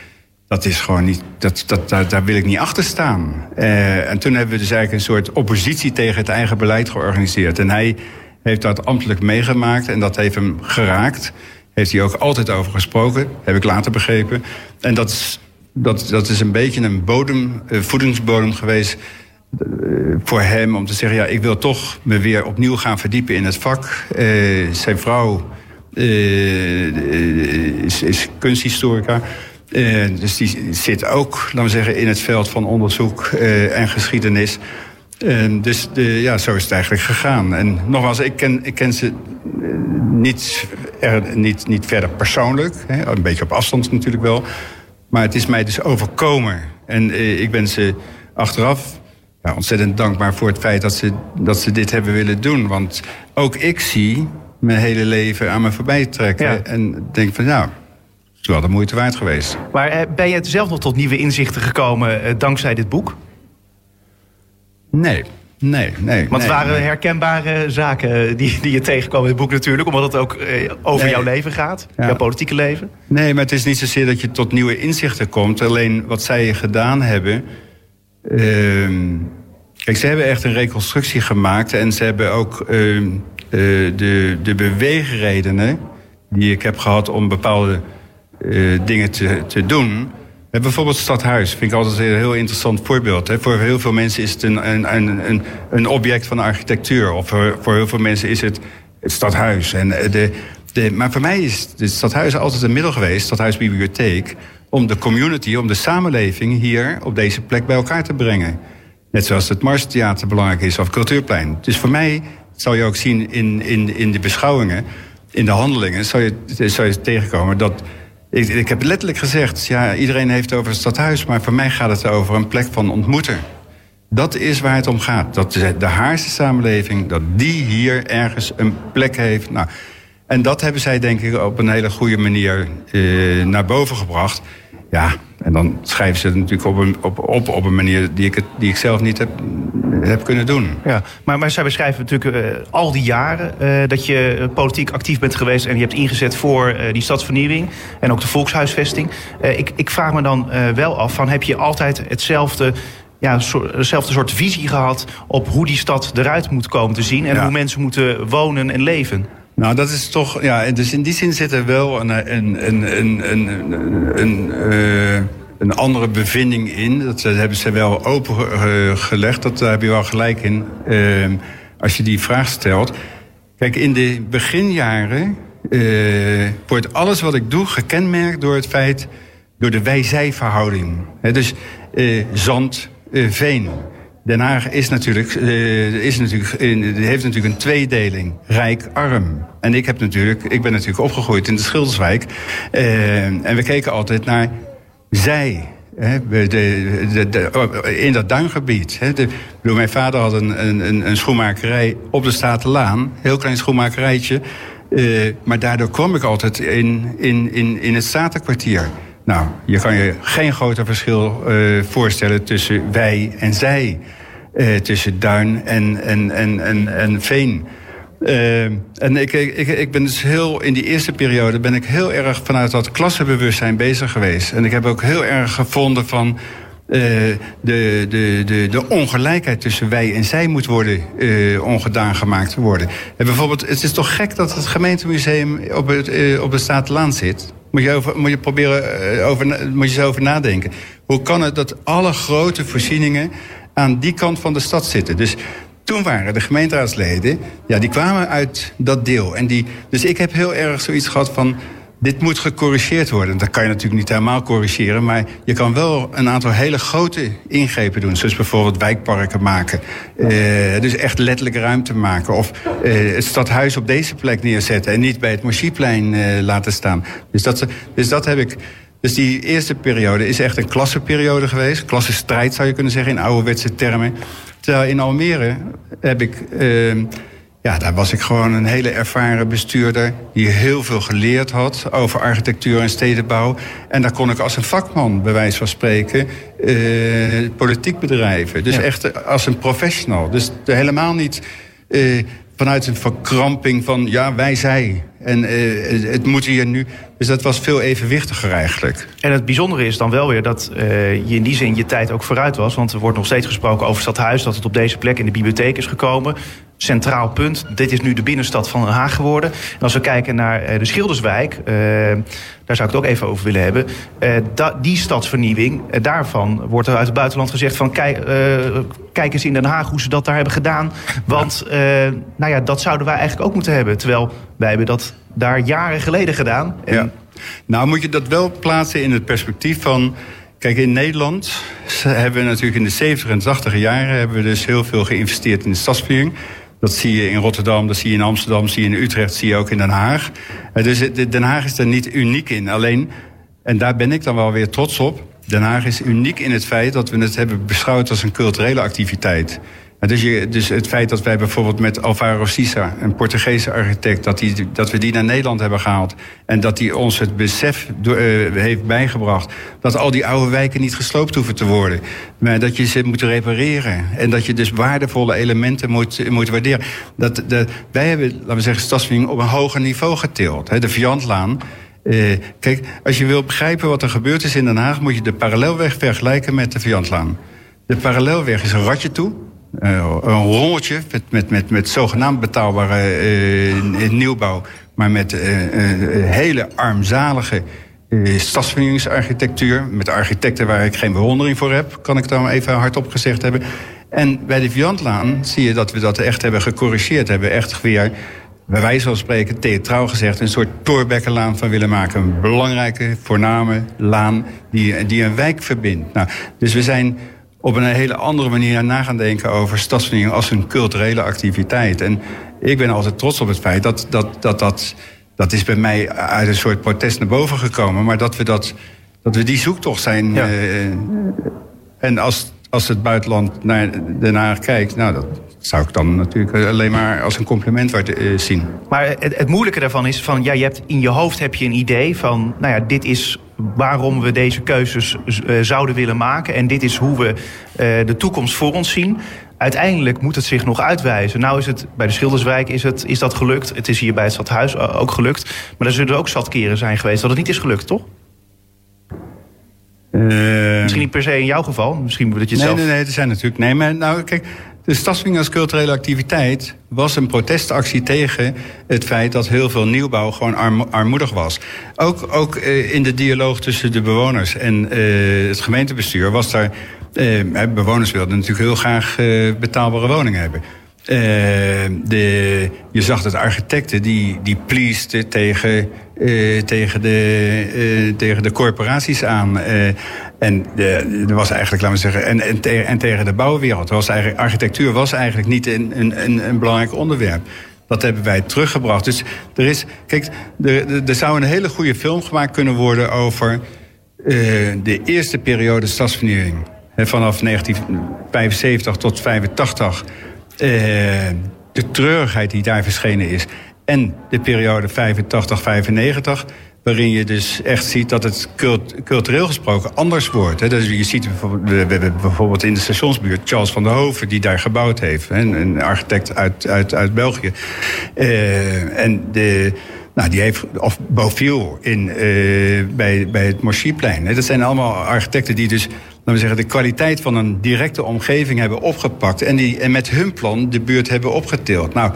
dat is gewoon niet, dat, dat, daar, wil ik niet achter staan. Uh, en toen hebben we dus eigenlijk een soort oppositie tegen het eigen beleid georganiseerd. En hij heeft dat ambtelijk meegemaakt en dat heeft hem geraakt. Heeft hij ook altijd over gesproken, heb ik later begrepen. En dat is, dat, dat is een beetje een bodem, uh, voedingsbodem geweest uh, voor hem om te zeggen: ja, ik wil toch me weer opnieuw gaan verdiepen in het vak. zijn vrouw is kunsthistorica. Uh, dus die zit ook, laten we zeggen, in het veld van onderzoek uh, en geschiedenis. Uh, dus de, ja, zo is het eigenlijk gegaan. En nogmaals, ik ken, ik ken ze niet, er, niet, niet verder persoonlijk. Hè, een beetje op afstand natuurlijk wel. Maar het is mij dus overkomen. En ik ben ze achteraf ja, ontzettend dankbaar voor het feit dat ze, dat ze dit hebben willen doen. Want ook ik zie mijn hele leven aan me voorbij trekken. Ja. En denk van, nou, is wel de moeite waard geweest. Maar eh, ben je zelf nog tot nieuwe inzichten gekomen eh, dankzij dit boek? Nee. Nee, nee. Want het nee, waren nee. herkenbare zaken die, die je tegenkwam in het boek natuurlijk. Omdat het ook eh, over Nee. jouw leven gaat. Ja. Jouw politieke leven. Nee, maar het is niet zozeer dat je tot nieuwe inzichten komt. Alleen wat zij gedaan hebben. ehm, kijk, ze hebben echt een reconstructie gemaakt. En ze hebben ook ehm, eh, de, de beweegredenen. die ik heb gehad om bepaalde eh, dingen te, te doen. Eh, Bijvoorbeeld Stadhuis vind ik altijd een heel interessant voorbeeld. Hè. Voor heel veel mensen is het een, een, een, een, object van architectuur. Of voor, voor heel veel mensen is het het stadhuis. En eh, de, de, maar voor mij is het stadhuis altijd een middel geweest, stadhuisbibliotheek, om de community, om de samenleving hier op deze plek bij elkaar te brengen. Net zoals het Marstheater belangrijk is of Cultuurplein. Dus voor mij, zal je ook zien in, in, in de beschouwingen, in de handelingen, zal je, zal je tegenkomen dat. Ik, ik heb letterlijk gezegd, ja, iedereen heeft het over het stadhuis, maar voor mij gaat het over een plek van ontmoeten. Dat is waar het om gaat. Dat de Haarse samenleving, dat die hier ergens een plek heeft. Nou, en dat hebben zij denk ik op een hele goede manier eh, naar boven gebracht. Ja, en dan schrijven ze het natuurlijk op een, op, op, op een manier die ik, het, die ik zelf niet heb, heb kunnen doen. Ja, maar, maar zij beschrijven natuurlijk eh, al die jaren eh, dat je politiek actief bent geweest en je hebt ingezet voor eh, die stadsvernieuwing en ook de volkshuisvesting. Ik, ik vraag me dan wel af van heb je altijd hetzelfde, ja, soort, hetzelfde soort visie gehad op hoe die stad eruit moet komen te zien en Ja. hoe mensen moeten wonen en leven? Nou, dat is toch. Ja, dus in die zin zit er wel een, een, een, een, een, een, eh, een andere bevinding in. Dat hebben ze wel opengelegd. Dat daar heb je wel gelijk in. eh, als je die vraag stelt. Kijk, in de beginjaren eh, wordt alles wat ik doe gekenmerkt door het feit. door de wij-zij-verhouding. Dus eh, zand, veen. Den Haag is natuurlijk, eh, is natuurlijk, heeft natuurlijk een tweedeling. Rijk-arm. En ik, heb natuurlijk, ik ben natuurlijk opgegroeid in de Schilderswijk. Eh, en we keken altijd naar zij. Hè, de, de, in dat duingebied. Hè, mijn vader had een, een, een- een schoenmakerij op de Statenlaan. Heel klein schoenmakerijtje. Eh, maar daardoor kwam ik altijd in, in, in, in het Statenkwartier. Nou, je kan je geen groter verschil eh, voorstellen tussen wij en zij. Eh, tussen duin en, en, en, en, en veen. Eh, en ik, ik, ik ben dus heel, in die eerste periode ben ik heel erg vanuit dat klassenbewustzijn bezig geweest. En ik heb ook heel erg gevonden van eh, de, de, de, de ongelijkheid tussen wij en zij moet worden eh, ongedaan gemaakt worden. En bijvoorbeeld, het is toch gek dat het gemeentemuseum op, het, op de Statenlaan zit. Moet je, over, moet je proberen eh, over, moet je over nadenken. Hoe kan het dat alle grote voorzieningen aan die kant van de stad zitten? Dus toen waren de gemeenteraadsleden, ja, die kwamen uit dat deel. En die, dus ik heb heel erg zoiets gehad van. Dit moet gecorrigeerd worden. Dat kan je natuurlijk niet helemaal corrigeren. Maar je kan wel een aantal hele grote ingrepen doen. Zoals bijvoorbeeld wijkparken maken. Eh, dus echt letterlijk ruimte maken. Of eh, het stadhuis op deze plek neerzetten. En niet bij het Moschiplein eh, laten staan. Dus dat, dus dat heb ik. Dus die eerste periode is echt een klassenperiode geweest. Klassenstrijd zou je kunnen zeggen in ouderwetse termen. Terwijl in Almere heb ik. Ja, daar was ik gewoon een hele ervaren bestuurder die heel veel geleerd had over architectuur en stedenbouw. En daar kon ik als een vakman, bij wijze van spreken, eh, politiek bedrijven. Dus Ja. echt als een professional. Dus helemaal niet eh, vanuit een verkramping van ja, wij zij. En eh, het- moet hier nu. Dus dat was veel evenwichtiger eigenlijk. En het bijzondere is dan wel weer dat je in die zin je tijd ook vooruit was. Want er wordt nog steeds gesproken over het stadhuis. Dat het op deze plek in de bibliotheek is gekomen. Centraal punt. Dit is nu de binnenstad van Den Haag geworden. En als we kijken naar eh, de Schilderswijk. eh, daar zou ik het ook even over willen hebben. eh, die stadsvernieuwing. daarvan wordt er uit het buitenland gezegd van... Kijk, kijk eens in Den Haag hoe ze dat daar hebben gedaan. Want nou ja, dat zouden wij eigenlijk ook moeten hebben. Terwijl wij hebben dat daar jaren geleden gedaan. En. Nou moet je dat wel plaatsen in het perspectief van... Kijk, in Nederland hebben we natuurlijk in de 70 en 80 jaren... hebben we dus heel veel geïnvesteerd in de stadsvernieuwing. Dat zie je in Rotterdam, dat zie je in Amsterdam, zie je in Utrecht... zie je ook in Den Haag. Dus Den Haag is er niet uniek in. Alleen, en daar ben ik dan wel weer trots op... Den Haag is uniek in het feit dat we het hebben beschouwd als een culturele activiteit. Dus, dus het feit dat wij bijvoorbeeld met Alvaro Sisa, een Portugese architect, dat, die, dat we die naar Nederland hebben gehaald. En dat die ons het besef uh, heeft bijgebracht dat al die oude wijken niet gesloopt hoeven te worden. Maar dat je ze moet repareren. En dat je dus waardevolle elementen moet, moet waarderen. Dat, de, wij hebben, laten we zeggen, stadsvernieuwing op een hoger niveau getild. De Viantlaan. Uh, kijk, als je wilt begrijpen wat er gebeurd is in Den Haag, moet je de parallelweg vergelijken met de Viantlaan. De parallelweg is een ratje toe. Uh, een rolletje met, met, met, met zogenaamd betaalbare uh, nieuwbouw, maar met uh, hele armzalige stadsvernieuwingsarchitectuur. Met architecten waar ik geen bewondering voor heb, kan ik dan even hardop gezegd hebben. En bij de Viantlaan zie je dat we dat echt hebben gecorrigeerd. Hebben echt weer, bij wijze van spreken, theatraal gezegd... een soort Torbekkenlaan van willen maken. Een belangrijke, voorname laan die, die een wijk verbindt. Nou, dus we zijn op een hele andere manier na gaan denken over stadsvernieuwing als een culturele activiteit. En ik ben altijd trots op het feit dat dat, dat, dat, dat is bij mij uit een soort protest naar boven gekomen. Maar dat we, dat, dat we die zoektocht zijn. Ja. Uh, en als, als het buitenland naar Den Haag kijkt, nou, dat zou ik dan natuurlijk alleen maar als een compliment uh, zien. Maar het, het, moeilijke daarvan is van, ja, je hebt in je hoofd heb je een idee van, nou ja, dit is waarom we deze keuzes uh, zouden willen maken. En dit is hoe we uh, de toekomst voor ons zien. Uiteindelijk moet het zich nog uitwijzen. Nou is het bij de Schilderswijk is, het, is dat gelukt. Het is hier bij het stadhuis ook gelukt. Maar er zullen ook zat keren zijn geweest dat het niet is gelukt, toch? Misschien niet per se in jouw geval. Misschien dat je het nee, zelf... Nee, nee, er zijn natuurlijk... Nee, maar nou, kijk... De stadswing als culturele activiteit was een protestactie tegen het feit dat heel veel nieuwbouw gewoon arm, armoedig was. Ook, ook uh, in de dialoog tussen de bewoners en uh, het gemeentebestuur was daar. Uh, bewoners wilden natuurlijk heel graag betaalbare woningen hebben. De, je zag dat architecten die, die pleasden tegen, tegen, de, tegen de corporaties aan. En er was eigenlijk, laten we zeggen, en, en, en tegen de bouwwereld. Was eigenlijk, architectuur was eigenlijk niet een, een, een belangrijk onderwerp. Dat hebben wij teruggebracht. Dus er is, kijk, er, er zou een hele goede film gemaakt kunnen worden over de eerste periode stadsvernieuwing. vanaf 1975 tot 85. Uh, de treurigheid die daar verschenen is. En de periode 85-95 waarin je dus echt ziet dat het cultureel gesproken anders wordt. Dus je ziet bijvoorbeeld, bijvoorbeeld in de stationsbuurt Charles van der Hoven... die daar gebouwd heeft, een architect uit, uit, uit België. Uh, en de... Nou, die heeft, of Beauville in, uh, bij, bij het Moschiplein. Dat zijn allemaal architecten die dus we zeggen, de kwaliteit van een directe omgeving hebben opgepakt. En, die, en met hun plan de buurt hebben opgetild. Nou,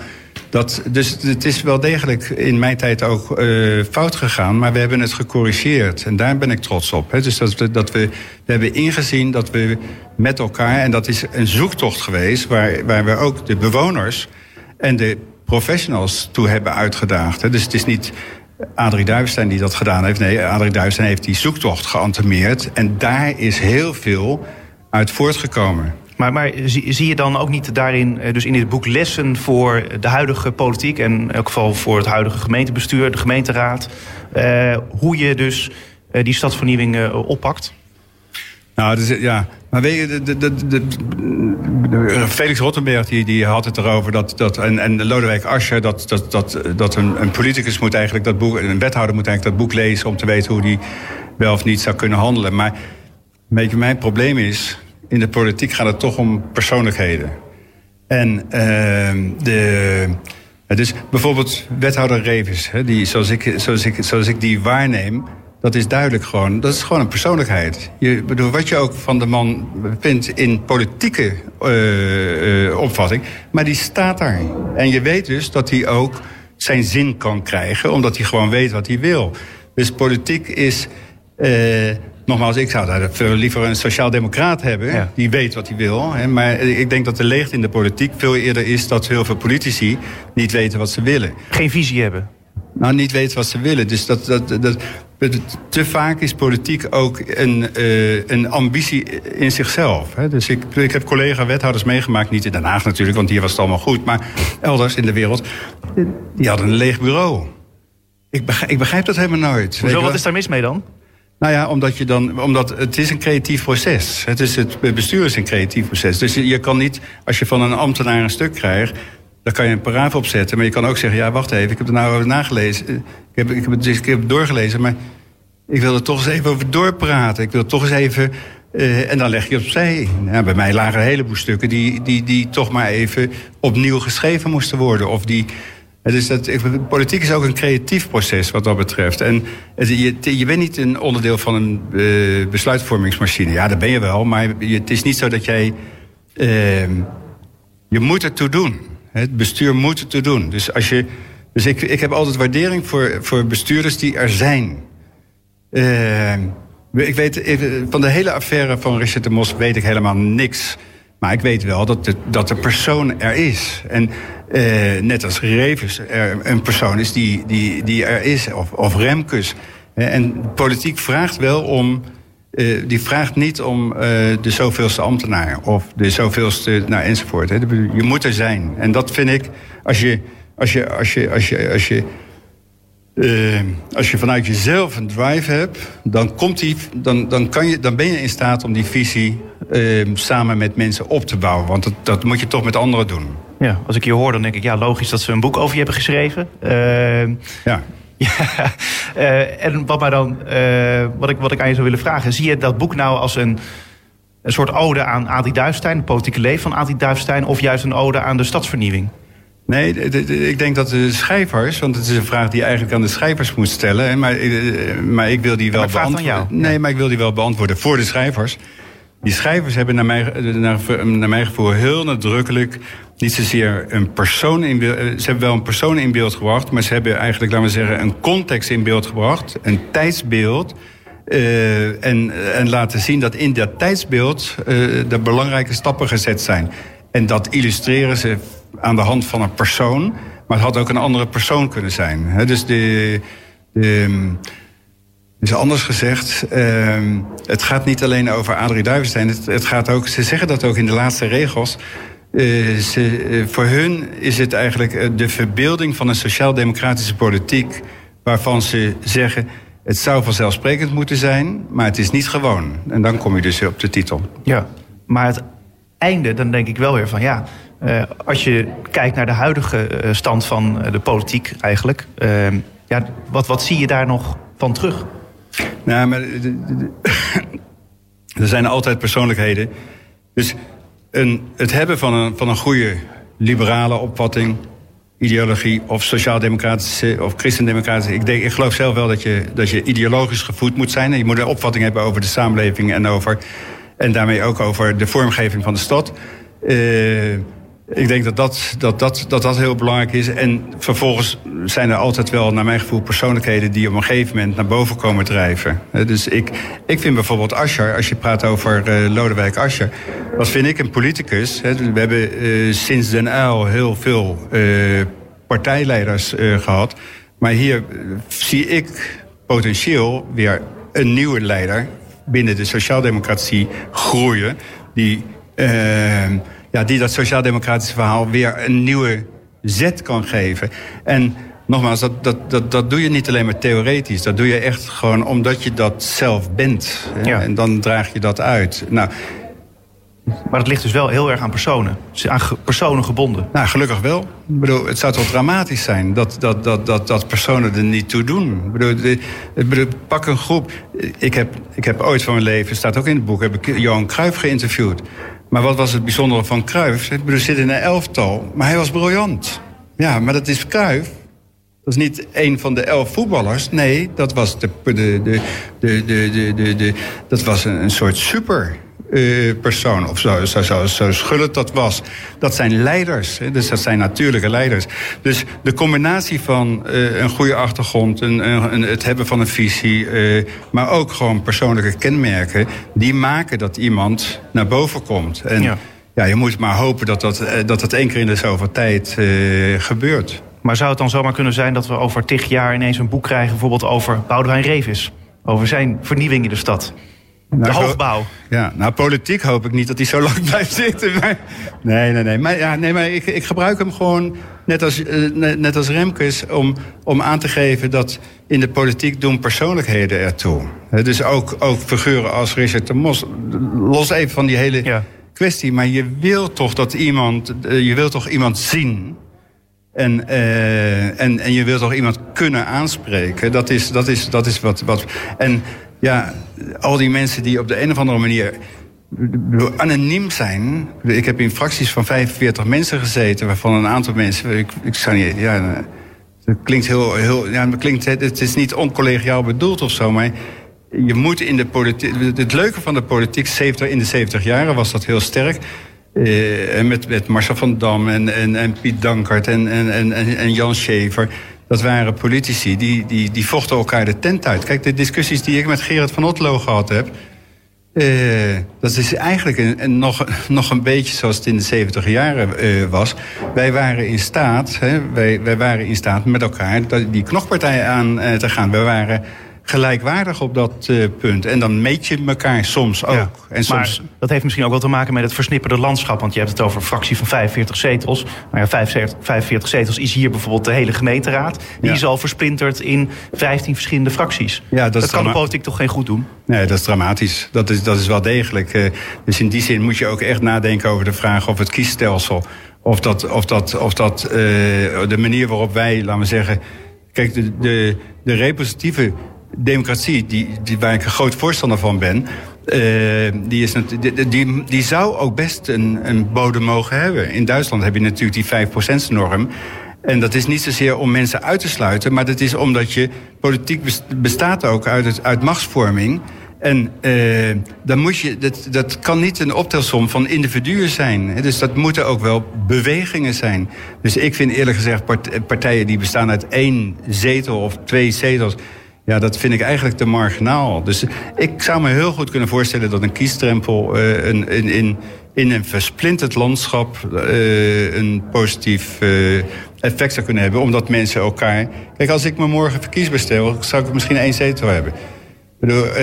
dat, dus het is wel degelijk in mijn tijd ook uh, fout gegaan, maar we hebben het gecorrigeerd. En daar ben ik trots op. Hè. Dus dat, dat we, we hebben ingezien dat we met elkaar, en dat is een zoektocht geweest, waar, waar we ook de bewoners en de professionals toe hebben uitgedaagd. Hè. Dus het is niet Adrie Duivestein die dat gedaan heeft. Nee, Adrie Duivestein heeft die zoektocht geantemeerd. En daar is heel veel uit voortgekomen. Maar, maar zie, je dan ook niet daarin, eh, dus in dit boek, lessen voor de huidige politiek en in elk geval voor het huidige gemeentebestuur, de gemeenteraad, eh, hoe je dus eh, die stadsvernieuwing eh, oppakt? Nou, dus, ja, maar weet je, de, de, de, Felix Rottenberg die, die had het erover dat, dat en, en Lodewijk Asscher, dat, dat, dat, dat een, een politicus moet eigenlijk dat boek, een wethouder moet eigenlijk dat boek lezen om te weten hoe die wel of niet zou kunnen handelen. Maar mijn probleem is, in de politiek gaat het toch om persoonlijkheden. En uh, de. Dus bijvoorbeeld wethouder Revis, die, zoals, ik, zoals, ik, zoals ik die waarneem, dat is duidelijk gewoon. Dat is gewoon een persoonlijkheid. Je, bedoel, wat je ook van de man vindt in politieke uh, uh, opvatting, maar die staat daar. En je weet dus dat hij ook zijn zin kan krijgen, omdat hij gewoon weet wat hij wil. Dus politiek is. Uh, Nogmaals, ik zou daar veel liever een sociaal-democraat hebben... die weet wat hij wil. Hè, maar ik denk dat de leegte in de politiek veel eerder is... dat heel veel politici niet weten wat ze willen. Geen visie hebben? Nou, niet weten wat ze willen. Dus dat, dat, dat, te vaak is politiek ook een, uh, een ambitie in zichzelf. Hè. Dus ik, ik heb collega-wethouders meegemaakt, niet in Den Haag natuurlijk... want hier was het allemaal goed, maar elders in de wereld... die hadden een leeg bureau. Ik begrijp, ik begrijp dat helemaal nooit. Hoezo, wat is daar mis mee dan? Nou ja, omdat je dan, omdat het is een creatief proces. Het, is het bestuur is een creatief proces. Dus je kan niet, als je van een ambtenaar een stuk krijgt, dan kan je een paragraaf opzetten. Maar je kan ook zeggen, ja, wacht even, ik heb er nou over nagelezen. Ik heb, het, ik heb het doorgelezen, maar ik wil er toch eens even over doorpraten. Ik wil toch eens even. Uh, en dan leg je opzij. Ja, bij mij lagen een heleboel stukken die, die, die toch maar even opnieuw geschreven moesten worden. Of die dus dat, politiek is ook een creatief proces wat dat betreft. En je, je bent niet een onderdeel van een uh, besluitvormingsmachine. Ja, dat ben je wel, maar het is niet zo dat jij... Uh, je moet het toe doen. Het bestuur moet het toe doen. Dus, als je, dus ik, ik heb altijd waardering voor, voor bestuurders die er zijn. Uh, ik weet, van de hele affaire van Richard de Mos weet ik helemaal niks... Maar ik weet wel dat de, dat de persoon er is. En eh, net als Revers er een persoon is die, die, die er is. Of, of Remkes. En politiek vraagt wel om... Die vraagt niet om de zoveelste ambtenaar of de zoveelste, nou enzovoort. Hè. Je moet er zijn. En dat vind ik, als je, als je, als je, als je, als je, uh, als je vanuit jezelf een drive hebt, dan, komt die, dan, dan, kan je, dan ben je in staat om die visie uh, samen met mensen op te bouwen. Want dat, dat moet je toch met anderen doen. Ja, als ik je hoor, dan denk ik, ja, logisch dat ze een boek over je hebben geschreven. Uh, ja. ja uh, en wat, maar dan, uh, wat, ik, wat ik aan je zou willen vragen, zie je dat boek nou als een, een soort ode aan Adi Duifstein, het politieke leven van Adi Duifstein, of juist een ode aan de stadsvernieuwing? Nee, ik denk dat de schrijvers, want het is een vraag die je eigenlijk aan de schrijvers moet stellen, maar, maar ik wil die wel beantwoorden. Nee, maar ik wil die wel beantwoorden voor de schrijvers. Die schrijvers hebben naar mijn, naar, naar mijn gevoel heel nadrukkelijk niet zozeer een persoon in beeld. Eh, ze hebben wel een persoon in beeld gebracht, maar ze hebben eigenlijk, laten we zeggen, een context in beeld gebracht, een tijdsbeeld. Uh, en, en laten zien dat in dat tijdsbeeld uh, de belangrijke stappen gezet zijn. En dat illustreren ze aan de hand van een persoon, maar het had ook een andere persoon kunnen zijn. He, dus de. de dus anders gezegd, uh, het gaat niet alleen over Adrie Duivenstein. Het, het, gaat ook, ze zeggen dat ook in de laatste regels. Uh, ze, uh, voor hun is het eigenlijk uh, de verbeelding van een sociaal-democratische politiek... waarvan ze zeggen, het zou vanzelfsprekend moeten zijn... maar het is niet gewoon. En dan kom je dus op de titel. Ja, maar het einde, dan denk ik wel weer van ja... als je kijkt naar de huidige stand van de politiek eigenlijk... Ehm, ja, wat, wat zie je daar nog van terug? Nou, maar er zijn altijd persoonlijkheden. Dus een, het hebben van een, van een goede liberale opvatting, ideologie of sociaal-democratische of christendemocratische. Ik, denk, ik geloof zelf wel dat je, dat je ideologisch gevoed moet zijn. En je moet een opvatting hebben over de samenleving en, over, en daarmee ook over de vormgeving van de stad. Uh, ik denk dat dat, dat, dat, dat dat heel belangrijk is. En vervolgens zijn er altijd wel, naar mijn gevoel, persoonlijkheden die op een gegeven moment naar boven komen drijven. Dus ik, ik vind bijvoorbeeld Ascher, als je praat over uh, Lodewijk Ascher, wat vind ik een politicus? Hè? We hebben uh, sinds Den Uyl heel veel partijleiders gehad. Maar hier zie ik potentieel weer een nieuwe leider binnen de sociaaldemocratie groeien. Die ja, die dat sociaal-democratische verhaal weer een nieuwe zet kan geven. En nogmaals, dat, dat, dat, dat doe je niet alleen maar theoretisch. Dat doe je echt gewoon omdat je dat zelf bent. Ja. En dan draag je dat uit. Nou, maar het ligt dus wel heel erg aan personen. Aan personen gebonden. Nou, gelukkig wel. Ik bedoel, het zou toch dramatisch zijn dat, dat, dat, dat, dat personen er niet toe doen. Ik bedoel, de, pak een groep. Ik heb, ik heb ooit van mijn leven, staat ook in het boek, heb ik Johan Cruijff geïnterviewd. Maar wat was het bijzondere van Cruijff? Ik bedoel, zit in een elftal, maar hij was briljant. Ja, maar dat is Cruijff. Dat is niet een van de elf voetballers. Nee, dat was, de, de, de, de, de, de, de, dat was een, een soort super uh, persoon. Of zo, zo, zo, zo schullend dat was. Dat zijn leiders. Hè? Dus dat zijn natuurlijke leiders. Dus de combinatie van uh, een goede achtergrond, een, een, het hebben van een visie, uh, maar ook gewoon persoonlijke kenmerken, die maken dat iemand naar boven komt. En ja. ja je moet maar hopen dat dat, dat, dat één keer in de zoveel tijd gebeurt. Maar zou het dan zomaar kunnen zijn dat we over tig jaar ineens een boek krijgen, bijvoorbeeld over Boudewijn Revis? Over zijn vernieuwing in de stad? De Nou, hoogbouw. Ja, nou politiek hoop ik niet dat hij zo lang blijft zitten. Maar, nee, nee, nee. Maar, ja, nee, maar ik, ik gebruik hem gewoon, net als, eh, net, als Remkes, om, om aan te geven dat in de politiek doen persoonlijkheden ertoe. Dus ook, ook figuren als Richard de Mos. Los even van die hele Ja. kwestie. Maar je wil toch dat iemand, eh, je wil toch iemand zien. En, eh, en, en je wilt toch iemand kunnen aanspreken. Dat is, dat is, dat is wat, wat. En ja, al die mensen die op de een of andere manier anoniem zijn. Ik heb in fracties van 45 mensen gezeten, waarvan een aantal mensen. Ik, ik niet. Ja, het klinkt heel. heel ja, het, klinkt, het is niet oncollegiaal bedoeld of zo, maar. Je moet in de politiek. Het leuke van de politiek, 70, in de 70 jaren was dat heel sterk. Eh, met, met Marcel van Dam en, en, en Piet Dankert en, en, en, en Jan Schever. Dat waren politici die, die, die vochten elkaar de tent uit. Kijk, de discussies die ik met Gerard van Otlo gehad heb. eh, dat is eigenlijk een, een nog, nog een beetje zoals het in de 70 jaren eh, was. Wij waren in staat, hè, wij, wij waren in staat met elkaar die knokpartij aan eh, te gaan. We waren gelijkwaardig op dat eh, punt. En dan meet je elkaar soms ook. Ja. En soms, Maar dat heeft misschien ook wel te maken met het versnipperde landschap. Want je hebt het over een fractie van 45 zetels. Maar ja, 45, 45 zetels is hier bijvoorbeeld de hele gemeenteraad. Die Ja. is al versplinterd in 15 verschillende fracties. Ja, dat kan de politiek toch geen goed doen? Nee, dat is dramatisch. Dat is, dat is wel degelijk. eh, dus in die zin moet je ook echt nadenken over de vraag of het kiesstelsel. Of dat, of dat, of dat eh, de manier waarop wij, laten we zeggen. Kijk, de, de, de representatieve democratie, die, die, waar ik een groot voorstander van ben. eh, die, is, die, die, die zou ook best een, een bodem mogen hebben. In Duitsland heb je natuurlijk die 5%-norm. En dat is niet zozeer om mensen uit te sluiten, maar dat is omdat je politiek bes- bestaat ook uit, het, uit machtsvorming. En eh, dan moet je, dat, dat kan niet een optelsom van individuen zijn. Dus dat moeten ook wel bewegingen zijn. Dus ik vind eerlijk gezegd part- partijen die bestaan uit één zetel of twee zetels. Ja, dat vind ik eigenlijk te marginaal. Dus ik zou me heel goed kunnen voorstellen dat een kiesdrempel eh, een, in, in, in een versplinterd landschap eh, een positief eh, effect zou kunnen hebben. Omdat mensen elkaar. Kijk, als ik me morgen verkiesbaar stel, zou ik misschien één zetel hebben. Ik bedoel,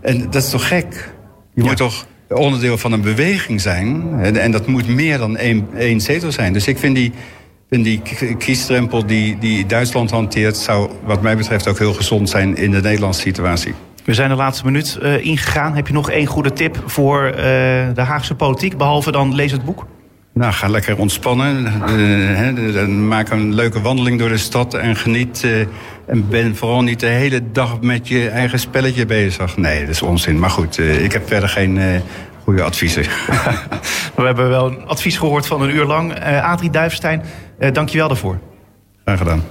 en dat is toch gek? Je moet toch onderdeel van een beweging zijn. En, en dat moet meer dan één, één zetel zijn. Dus ik vind die, vind die k- kiesdrempel die, die Duitsland hanteert... zou wat mij betreft ook heel gezond zijn in de Nederlandse situatie. We zijn de laatste minuut eh, ingegaan. Heb je nog één goede tip voor eh, de Haagse politiek? Behalve dan lees het boek. Nou, ga lekker ontspannen. Eh, maak een leuke wandeling door de stad en geniet. en ben vooral niet de hele dag met je eigen spelletje bezig. Nee, dat is onzin. Maar goed, ik heb verder geen goede adviezen. We hebben wel een advies gehoord van een uur lang. Eh Adrie Duifstein, eh dank je wel daarvoor. Graag gedaan.